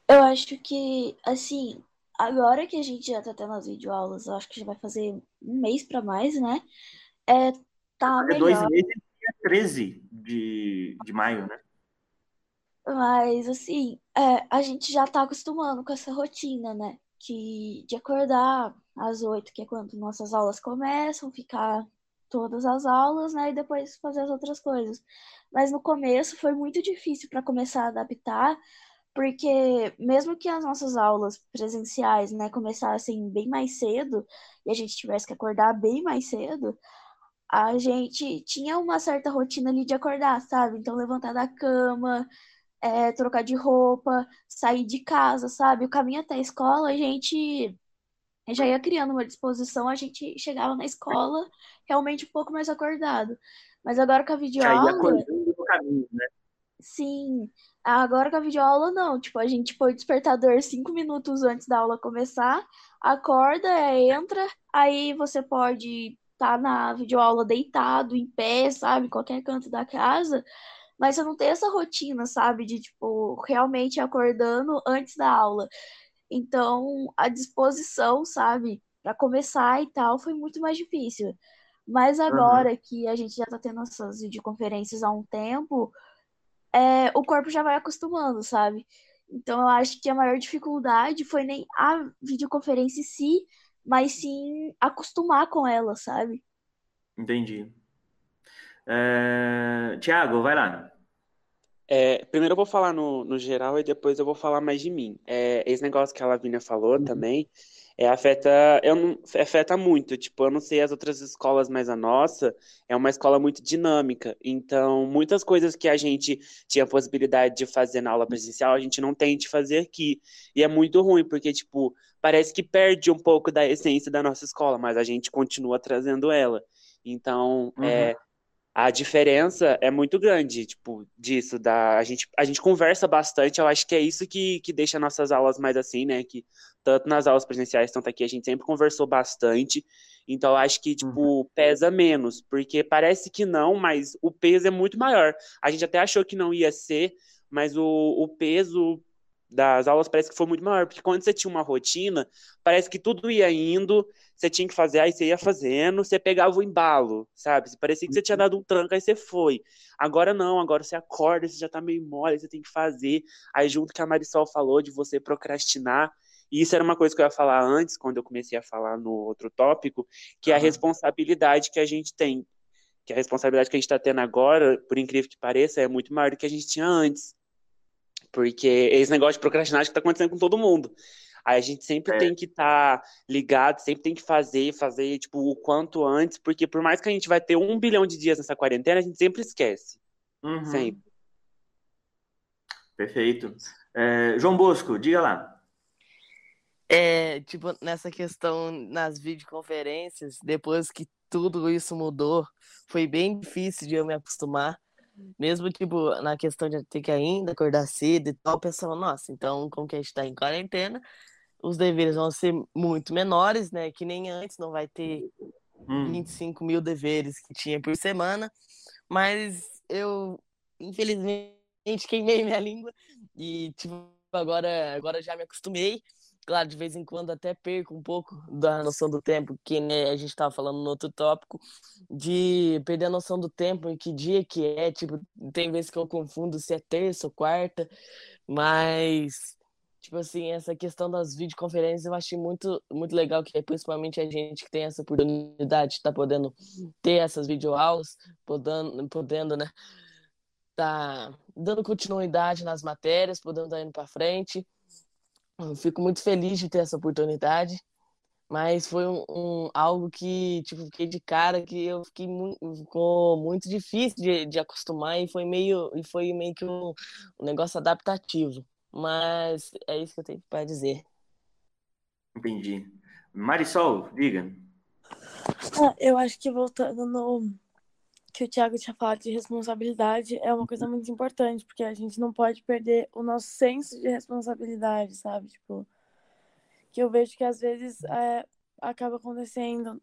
Eu acho que, assim, agora que a gente já tá tendo as videoaulas, eu acho que já vai fazer um mês para mais, né? É, tá é melhor. dois meses, dia 13 de, de maio, né? Mas, assim, é, a gente já tá acostumando com essa rotina, né? Que de acordar às oito, que é quando nossas aulas começam, ficar todas as aulas, né? E depois fazer as outras coisas. Mas no começo foi muito difícil para começar a adaptar, porque mesmo que as nossas aulas presenciais, né, começassem bem mais cedo e a gente tivesse que acordar bem mais cedo, a gente tinha uma certa rotina ali de acordar, sabe? Então levantar da cama, é, trocar de roupa, sair de casa, sabe? O caminho até a escola, a gente já ia criando uma disposição, a gente chegava na escola realmente um pouco mais acordado. Mas agora com a Já ia videoaula, acordando no caminho, né? Sim. Agora com a videoaula, não. Tipo, a gente põe o despertador cinco minutos antes da aula começar, acorda, entra, aí você pode estar na videoaula deitado, em pé, sabe? Em qualquer canto da casa. Mas você não tem essa rotina, sabe? De, tipo, realmente acordando antes da aula. Então, a disposição, sabe, para começar e tal, foi muito mais difícil. Mas Aham. agora que a gente já tá tendo essas videoconferências há um tempo, é, o corpo já vai acostumando, sabe? Então, eu acho que a maior dificuldade foi nem a videoconferência em si, mas sim acostumar com ela, sabe? Entendi. É... Tiago, vai lá. É, primeiro eu vou falar no, no geral e depois eu vou falar mais de mim. É, esse negócio que a Lavínia falou também, é, afeta, eu não, afeta muito. Tipo, eu não sei as outras escolas, mas a nossa é uma escola muito dinâmica. Então, muitas coisas que a gente tinha a possibilidade de fazer na aula presencial, a gente não tem de fazer aqui. E é muito ruim, porque, tipo, parece que perde um pouco da essência da nossa escola, mas a gente continua trazendo ela. Então, Uhum. é, a diferença é muito grande, tipo, disso, da, a gente, a gente conversa bastante, eu acho que é isso que, que deixa nossas aulas mais assim, né, que tanto nas aulas presenciais, tanto aqui, a gente sempre conversou bastante, então eu acho que, tipo, pesa menos, porque parece que não, mas o peso é muito maior, a gente até achou que não ia ser, mas o, o peso das aulas parece que foi muito maior, porque quando você tinha uma rotina, parece que tudo ia indo, você tinha que fazer, aí você ia fazendo, você pegava o embalo, sabe? Parecia que você tinha dado um tranco, aí você foi. Agora não, agora você acorda, você já tá meio mole, você tem que fazer. Aí junto que a Marisol falou de você procrastinar, e isso era uma coisa que eu ia falar antes, quando eu comecei a falar no outro tópico, que é a responsabilidade que a gente tem. Que a responsabilidade que a gente tá tendo agora, por incrível que pareça, é muito maior do que a gente tinha antes. Porque esse negócio de procrastinagem que tá acontecendo com todo mundo. Aí a gente sempre É. tem que estar ligado, sempre tem que fazer, fazer, tipo, o quanto antes, porque por mais que a gente vai ter um bilhão de dias nessa quarentena, a gente sempre esquece. Uhum. Sempre. Perfeito. É, João Bosco, diga lá. É, tipo, nessa questão nas videoconferências, depois que tudo isso mudou, foi bem difícil de eu me acostumar. Mesmo, tipo, na questão de ter que ainda acordar cedo e tal, pensando, nossa, então, como que a gente tá em quarentena, os deveres vão ser muito menores, né? Que nem antes, não vai ter Hum. 25 mil deveres que tinha por semana, mas eu, infelizmente, queimei minha <laughs> língua e, tipo, agora, agora já me acostumei. Claro, de vez em quando até perco um pouco da noção do tempo, que né, a gente estava falando no outro tópico, de perder a noção do tempo, em que dia que é, tipo, tem vezes que eu confundo se é terça ou quarta, mas, tipo assim, essa questão das videoconferências eu achei muito, muito legal, que é principalmente a gente que tem essa oportunidade de estar podendo ter essas videoaulas, podendo, podendo, né, tá dando continuidade nas matérias, podendo estar indo para frente. Eu fico muito feliz de ter essa oportunidade. Mas foi um, um- algo que, tipo, fiquei de cara que eu fiquei muito, ficou muito difícil de, de acostumar e foi meio, e foi meio que um, um negócio adaptativo. Mas é isso que eu tenho para dizer. Entendi. Marisol, diga. Ah, eu acho que voltando no que o Thiago tinha falado de responsabilidade é uma coisa muito importante, porque a gente não pode perder o nosso senso de responsabilidade, sabe? Tipo, que eu vejo que às vezes é, acaba acontecendo.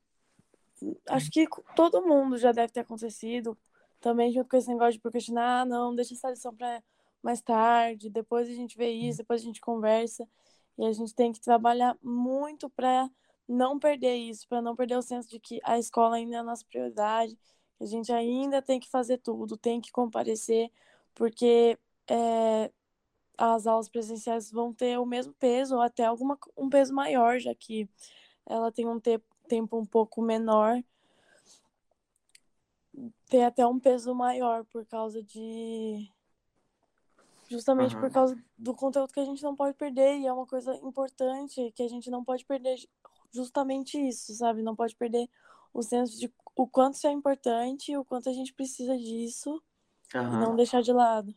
Acho que todo mundo já deve ter acontecido. Também junto com esse negócio de procrastinar, ah, não, deixa essa lição para mais tarde, depois a gente vê isso, depois a gente conversa. E a gente tem que trabalhar muito para não perder isso, para não perder o senso de que a escola ainda é a nossa prioridade, a gente ainda tem que fazer tudo, tem que comparecer, porque é, as aulas presenciais vão ter o mesmo peso ou até alguma, um peso maior, já que ela tem um te tempo um pouco menor, tem até um peso maior por causa de justamente por Aham. causa do conteúdo que a gente não pode perder e é uma coisa importante que a gente não pode perder justamente isso, sabe? Não pode perder o senso de o quanto isso é importante, o quanto a gente precisa disso e não deixar de lado.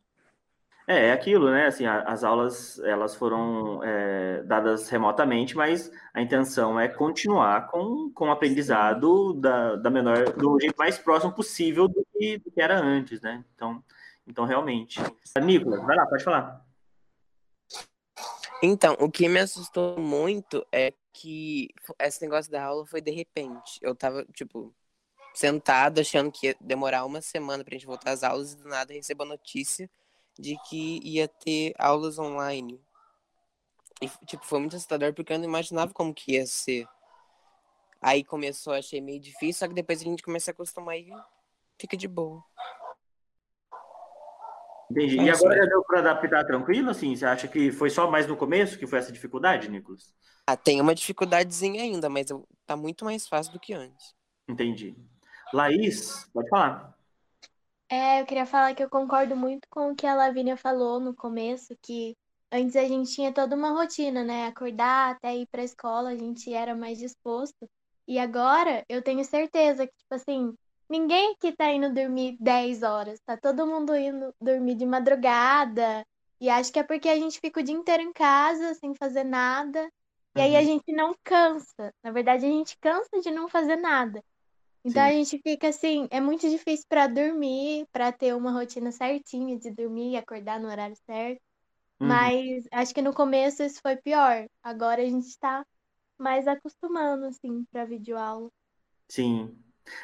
É, é aquilo, né? Assim, a- as aulas elas foram é, dadas remotamente, mas a intenção é continuar com, com o aprendizado da, da menor, do jeito mais próximo possível do que, do que era antes, né? Então, então realmente. Nicolas, vai lá, pode falar. Então, o que me assustou muito é que esse negócio da aula foi de repente. Eu tava, tipo, sentado achando que ia demorar uma semana pra gente voltar às aulas e do nada recebo a notícia de que ia ter aulas online. E, tipo, foi muito assustador porque eu não imaginava como que ia ser. Aí começou, achei meio difícil, só que depois a gente começa a acostumar e fica de boa. Entendi. E agora já deu para adaptar tranquilo, assim? Você acha que foi só mais no começo que foi essa dificuldade, Nicolas? Ah, tem uma dificuldadezinha ainda, mas eu- tá muito mais fácil do que antes. Entendi. Laís, pode falar. É, eu queria falar que eu concordo muito com o que a Lavínia falou no começo, que antes a gente tinha toda uma rotina, né? Acordar até ir pra escola, a gente era mais disposto. E agora eu tenho certeza que, tipo assim, ninguém aqui tá indo dormir 10 horas, tá todo mundo indo dormir de madrugada. E acho que é porque a gente fica o dia inteiro em casa, sem fazer nada. E aí a Uhum. gente não cansa. Na verdade, a gente cansa de não fazer nada. Então a Sim. gente fica assim, é muito difícil para dormir, para ter uma rotina certinha de dormir e acordar no horário certo. Uhum. Mas acho que no começo isso foi pior. Agora a gente está mais acostumando assim para videoaula. Sim.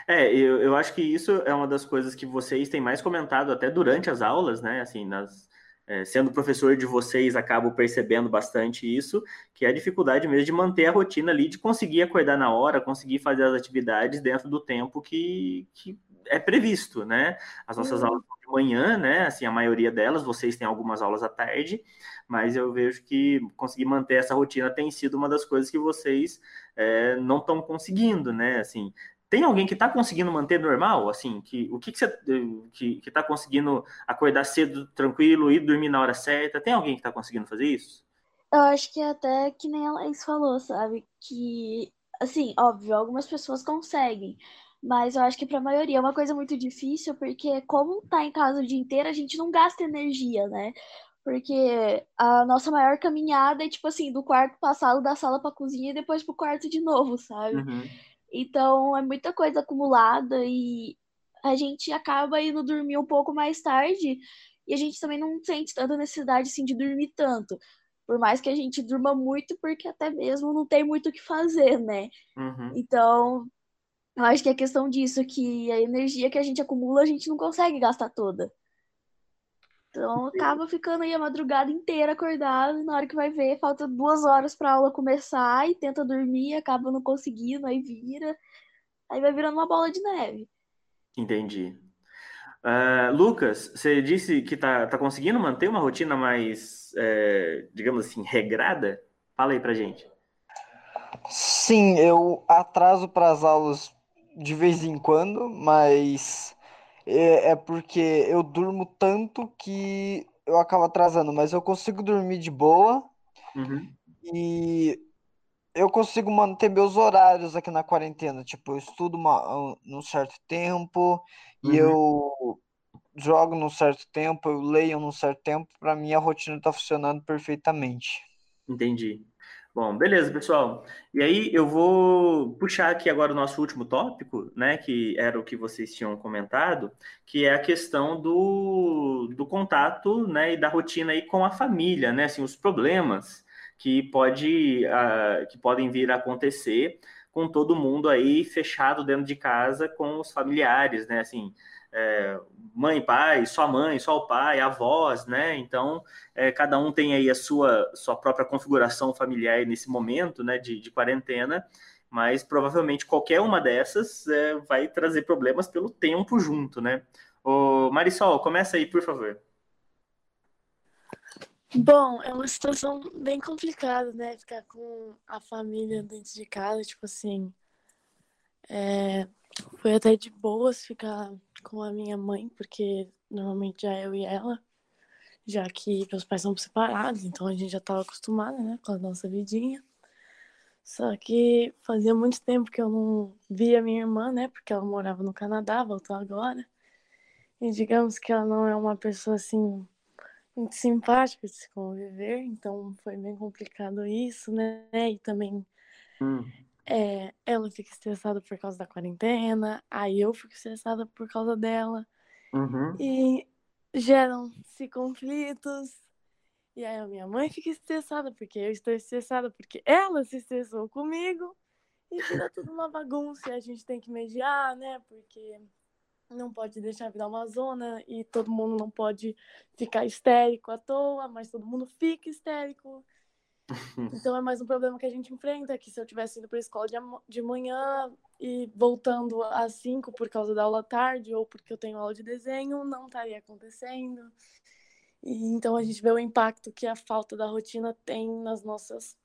É, eu, eu acho que isso é uma das coisas que vocês têm mais comentado até durante as aulas, né? Assim, nas, é, sendo professor de vocês, acabo percebendo bastante isso, que é a dificuldade mesmo de manter a rotina ali, de conseguir acordar na hora, conseguir fazer as atividades dentro do tempo que, que é previsto, né? As nossas Uhum. aulas de manhã, né? Assim, a maioria delas, vocês têm algumas aulas à tarde, mas eu vejo que conseguir manter essa rotina tem sido uma das coisas que vocês é, não estão conseguindo, né? Assim, tem alguém que está conseguindo manter normal? Assim, que o que, que você que, que tá conseguindo acordar cedo, tranquilo, e dormir na hora certa? Tem alguém que está conseguindo fazer isso? Eu acho que até que nem a Laís falou, sabe? Que, assim, óbvio, algumas pessoas conseguem, mas eu acho que pra maioria é uma coisa muito difícil, porque como tá em casa o dia inteiro, a gente não gasta energia, né? Porque a nossa maior caminhada é, tipo assim, do quarto passado da sala pra cozinha e depois pro quarto de novo, sabe? Uhum. Então é muita coisa acumulada e a gente acaba indo dormir um pouco mais tarde e a gente também não sente tanta necessidade assim de dormir tanto. Por mais que a gente durma muito, porque até mesmo não tem muito o que fazer, né? Uhum. Então, eu acho que é questão disso, que a energia que a gente acumula, a gente não consegue gastar toda. Então, acaba ficando aí a madrugada inteira acordado, e na hora que vai ver, falta duas horas pra aula começar, e tenta dormir, acaba não conseguindo, aí vira, aí vai virando uma bola de neve. Entendi. Uh, Lucas, você disse que tá, tá conseguindo manter uma rotina mais, é, digamos assim, regrada? Fala aí pra gente. Sim, eu atraso para as aulas de vez em quando, mas é, é porque eu durmo tanto que eu acabo atrasando, mas eu consigo dormir de boa Uhum. e eu consigo manter meus horários aqui na quarentena. Tipo, eu estudo uma, num certo tempo e Uhum. eu jogo num certo tempo, eu leio num certo tempo. Pra mim, a rotina tá funcionando perfeitamente. Entendi. Bom, beleza, pessoal. E aí eu vou puxar aqui agora o nosso último tópico, né, que era o que vocês tinham comentado, que é a questão do, do contato, né, e da rotina aí com a família, né, assim, os problemas que pode, ah, que podem vir a acontecer com todo mundo aí fechado dentro de casa com os familiares, né, assim, é, mãe, pai, só mãe, só o pai, avós, né? Então, é, cada um tem aí a sua, sua própria configuração familiar nesse momento, né, de, de quarentena, mas provavelmente qualquer uma dessas é, vai trazer problemas pelo tempo junto, né? Ô, Marisol, começa aí, por favor. Bom, é uma situação bem complicada, né? Ficar com a família dentro de casa, tipo assim. É, foi até de boas ficar com a minha mãe, porque normalmente já eu e ela, já que meus pais são separados, então a gente já estava acostumada, né, com a nossa vidinha. Só que fazia muito tempo que eu não via minha irmã, né, porque ela morava no Canadá, voltou agora. E digamos que ela não é uma pessoa assim muito simpática de se conviver, então foi bem complicado isso, né? E também Hum, é, ela fica estressada por causa da quarentena, aí eu fico estressada por causa dela. uhum. E geram-se conflitos. E aí a minha mãe fica estressada porque eu estou estressada porque ela se estressou comigo. E vira tudo uma bagunça e a gente tem que mediar, né? Porque não pode deixar virar uma zona e todo mundo não pode ficar histérico à toa, mas todo mundo fica histérico. <laughs> Então é mais um problema que a gente enfrenta, que se eu tivesse indo para a escola de, de manhã e voltando às 5 por causa da aula tarde ou porque eu tenho aula de desenho, não estaria acontecendo. E então a gente vê o impacto que a falta da rotina tem nas nossas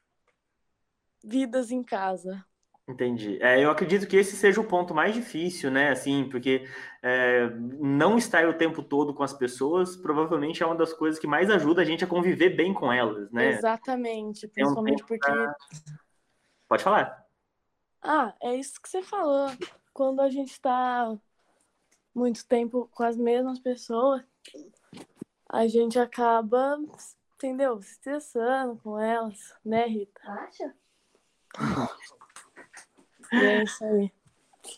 vidas em casa. Entendi. É, eu acredito que esse seja o ponto mais difícil, né? Assim, porque é, não estar o tempo todo com as pessoas provavelmente é uma das coisas que mais ajuda a gente a conviver bem com elas, né? Exatamente, É um principalmente tempo porque pra... Pode falar. Ah, é isso que você falou. Quando a gente está muito tempo com as mesmas pessoas, a gente acaba, entendeu? Se estressando com elas, né, Rita? Acha? <laughs> É isso aí.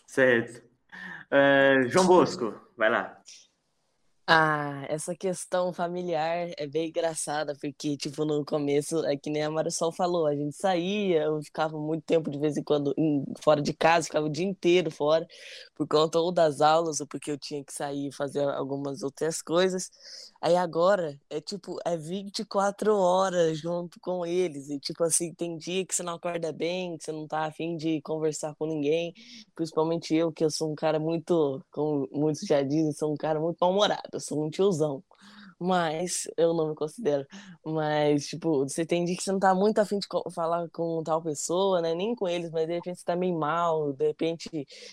Certo. É, João Bosco, vai lá. Ah, essa questão familiar é bem engraçada, porque, tipo, no começo, é que nem a Marisol falou, a gente saía, eu ficava muito tempo de vez em quando em- fora de casa, ficava o dia inteiro fora, por conta ou das aulas, ou porque eu tinha que sair e fazer algumas outras coisas. Aí agora, é tipo, é 24 horas junto com eles, e tipo assim, tem dia que você não acorda bem, que você não tá afim de conversar com ninguém, principalmente eu, que eu sou um cara muito, como muitos já dizem, sou um cara muito mal-humorado, sou um tiozão. Mas eu não me considero. Mas, tipo, você tem dia que você não tá muito afim de falar com tal pessoa, né? Nem com eles, mas de repente você tá meio mal, de repente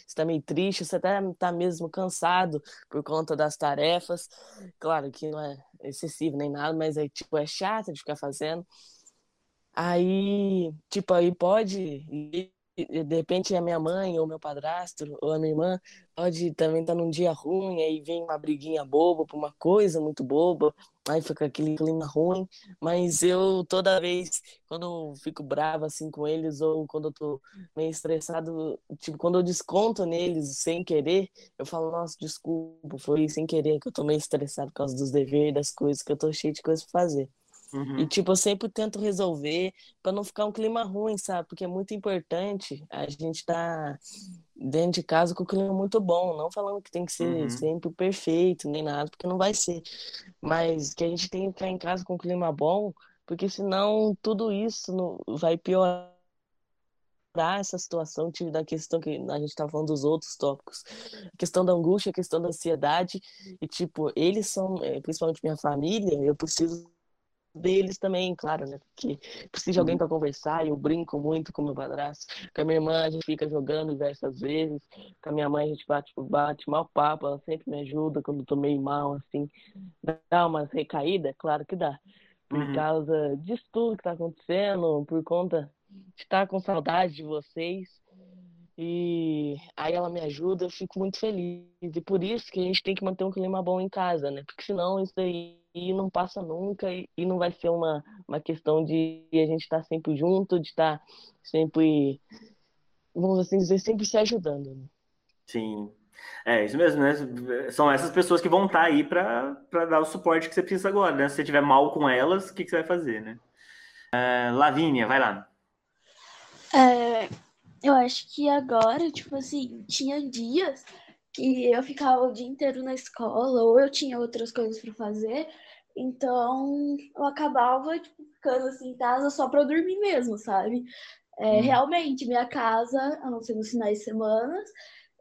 você tá meio triste, você até tá mesmo cansado por conta das tarefas. Claro que não é excessivo nem nada, mas é, tipo, é chato de ficar fazendo. Aí, tipo, aí pode, de repente a minha mãe, ou meu padrasto, ou a minha irmã, pode também estar num dia ruim, aí vem uma briguinha boba por uma coisa muito boba, aí fica aquele clima ruim, mas eu toda vez, quando eu fico brava assim com eles, ou quando eu tô meio estressado, tipo, quando eu desconto neles sem querer, eu falo, nossa, desculpa, foi sem querer que eu tô meio estressado por causa dos deveres, das coisas, que eu tô cheio de coisa pra fazer. Uhum. E, tipo, eu sempre tento resolver para não ficar um clima ruim, sabe? Porque é muito importante a gente estar dentro de casa com o clima muito bom. Não falando que tem que ser Uhum. sempre perfeito, nem nada, porque não vai ser. Mas que a gente tem que ficar em casa com um clima bom, porque senão tudo isso não- vai piorar essa situação tipo, da questão que a gente tá falando dos outros tópicos. A questão da angústia, a questão da ansiedade. E, tipo, eles são, eh, principalmente minha família, eu preciso deles também, claro, né? Porque preciso de alguém para conversar. Eu brinco muito com meu padrasto. Com a minha irmã, a gente fica jogando diversas vezes. Com a minha mãe, a gente bate, bate mal papo. Ela sempre me ajuda quando eu tô meio mal, assim. Dá umas recaídas, claro que dá. Por Uhum. causa disso tudo que tá acontecendo, por conta estar com saudade de vocês. E aí ela me ajuda, eu fico muito feliz. E por isso que a gente tem que manter um clima bom em casa, né? Porque senão isso aí não passa nunca e, e não vai ser uma, uma questão de a gente estar sempre junto, de estar sempre, vamos assim dizer, sempre se ajudando. Né? Sim. É, isso mesmo, né? São essas pessoas que vão estar aí para dar o suporte que você precisa agora, né? Se você tiver mal com elas, o que, que você vai fazer, né? Uh, Lavínia, vai lá. É, eu acho que agora, tipo assim, tinha dias que eu ficava o dia inteiro na escola, ou eu tinha outras coisas para fazer, então eu acabava tipo, ficando assim em casa só para dormir mesmo, sabe? É, hum. Realmente, minha casa, a não ser nos finais de semana,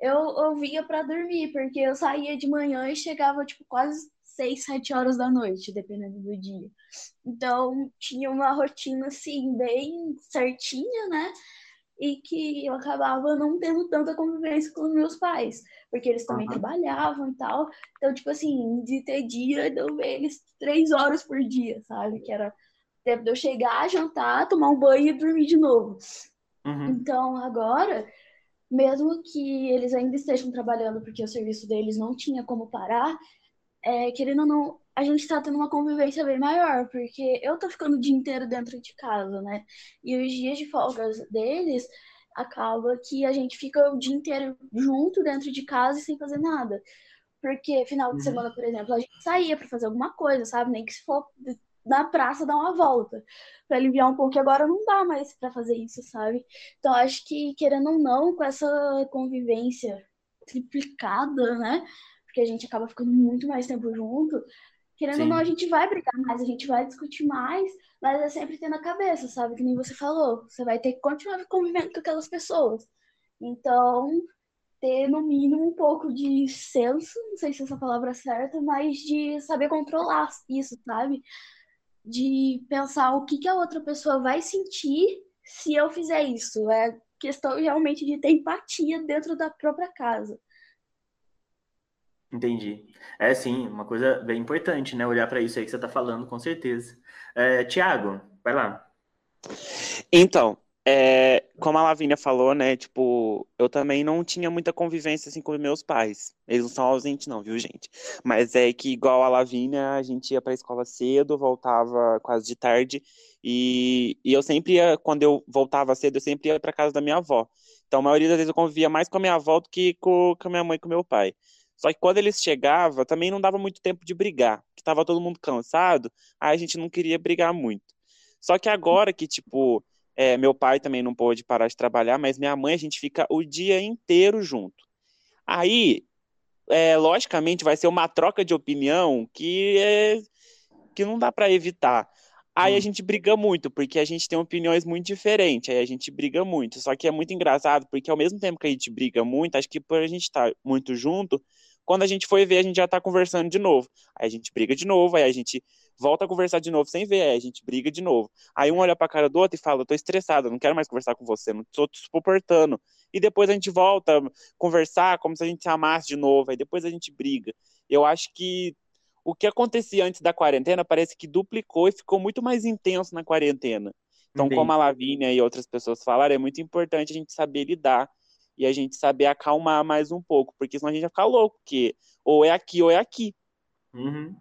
eu, eu vinha para dormir, porque eu saía de manhã e chegava tipo quase seis, sete horas da noite, dependendo do dia. Então, tinha uma rotina assim, bem certinha, né? E que eu acabava não tendo tanta convivência com os meus pais, porque eles também uhum. trabalhavam e tal. Então, tipo assim, de ter dia, eu ver eles três horas por dia, sabe? Que era tempo de eu chegar, jantar, tomar um banho e dormir de novo. Uhum. Então, agora, mesmo que eles ainda estejam trabalhando, porque o serviço deles não tinha como parar, é, querendo ou não, a gente tá tendo uma convivência bem maior, porque eu tô ficando o dia inteiro dentro de casa, né? E os dias de folga deles acaba que a gente fica o dia inteiro junto dentro de casa e sem fazer nada. Porque final de uhum. semana, por exemplo, a gente saía para fazer alguma coisa, sabe? Nem que se for na praça dar uma volta para aliviar um pouco. E agora não dá mais para fazer isso, sabe? Então acho que querendo ou não, com essa convivência triplicada, né? Porque a gente acaba ficando muito mais tempo junto, Querendo Sim. ou não, a gente vai brigar mais, a gente vai discutir mais, mas é sempre ter na cabeça, sabe? Que nem você falou. Você vai ter que continuar convivendo com aquelas pessoas. Então, ter no mínimo um pouco de senso, não sei se essa palavra é certa, mas de saber controlar isso, sabe? De pensar o que, que a outra pessoa vai sentir se eu fizer isso. É questão realmente de ter empatia dentro da própria casa. Entendi. É sim, uma coisa bem importante, né? Olhar para isso aí que você está falando, com certeza. É, Tiago, vai lá. Então, é, como a Lavínia falou, né? Tipo, eu também não tinha muita convivência assim com meus pais. Eles não são ausentes, não, viu, gente? Mas é que, igual a Lavínia, a gente ia para a escola cedo, voltava quase de tarde. E, e eu sempre ia, quando eu voltava cedo, eu sempre ia para casa da minha avó. Então, a maioria das vezes eu convivia mais com a minha avó do que com, com a minha mãe e com meu pai. Só que quando eles chegavam, também não dava muito tempo de brigar, que tava todo mundo cansado, aí a gente não queria brigar muito. Só que agora que, tipo, é, meu pai também não pôde parar de trabalhar, mas minha mãe, a gente fica o dia inteiro junto. Aí, é, logicamente, vai ser uma troca de opinião que, é, que não dá para evitar. Aí a gente briga muito, porque a gente tem opiniões muito diferentes, aí a gente briga muito. Só que é muito engraçado, porque ao mesmo tempo que a gente briga muito, acho que por a gente estar tá muito junto, quando a gente foi ver, a gente já tá conversando de novo. Aí a gente briga de novo, aí a gente volta a conversar de novo sem ver, aí a gente briga de novo. Aí um olha pra cara do outro e fala: Eu tô estressado, não quero mais conversar com você, não tô te suportando. E depois a gente volta a conversar como se a gente se amasse de novo, aí depois a gente briga. Eu acho que o que acontecia antes da quarentena parece que duplicou e ficou muito mais intenso na quarentena. Então, Entendi. como a Lavínia e outras pessoas falaram, é muito importante a gente saber lidar e a gente saber acalmar mais um pouco, porque senão a gente vai ficar louco, porque ou é aqui ou é aqui. Uhum.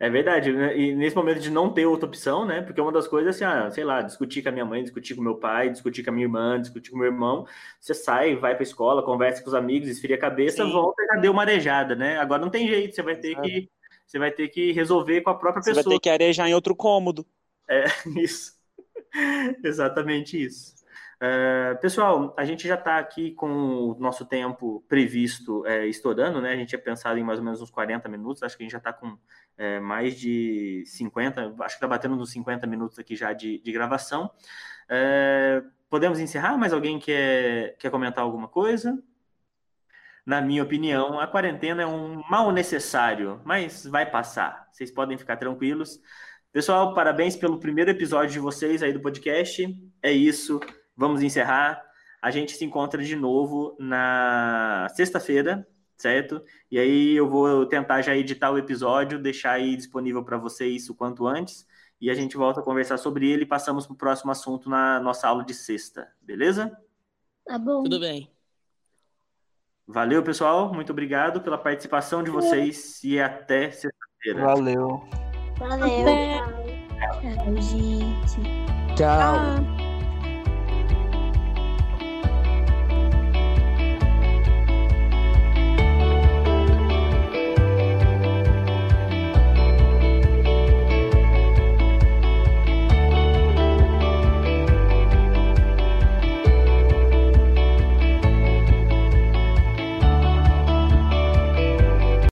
É verdade, né? e nesse momento de não ter outra opção, né? Porque uma das coisas é assim, ah, sei lá, discutir com a minha mãe, discutir com meu pai, discutir com a minha irmã, discutir com meu irmão. Você sai, vai para a escola, conversa com os amigos, esfria a cabeça, Sim. volta e já deu uma arejada, né? Agora não tem jeito, você vai ter que você vai ter que resolver com a própria você pessoa. Você vai ter que arejar em outro cômodo. É, <laughs> isso. Exatamente isso. Uh, pessoal, a gente já está aqui com o nosso tempo previsto é, estourando, né? A gente tinha pensado em mais ou menos uns 40 minutos, acho que a gente já está com é, mais de 50, acho que está batendo nos 50 minutos aqui já de, de gravação. É, podemos encerrar? Mais alguém quer, quer comentar alguma coisa? Na minha opinião, a quarentena é um mal necessário, mas vai passar. Vocês podem ficar tranquilos. Pessoal, parabéns pelo primeiro episódio de vocês aí do podcast. É isso vamos encerrar. A gente se encontra de novo na sexta-feira, certo? E aí eu vou tentar já editar o episódio, deixar aí disponível para vocês o quanto antes. e a gente volta a conversar sobre ele e passamos para o próximo assunto na nossa aula de sexta, beleza? Tá bom. Tudo bem. Valeu, pessoal. Muito obrigado pela participação de vocês e até sexta-feira. Valeu. Valeu. Tchau, gente. Tchau. Ah.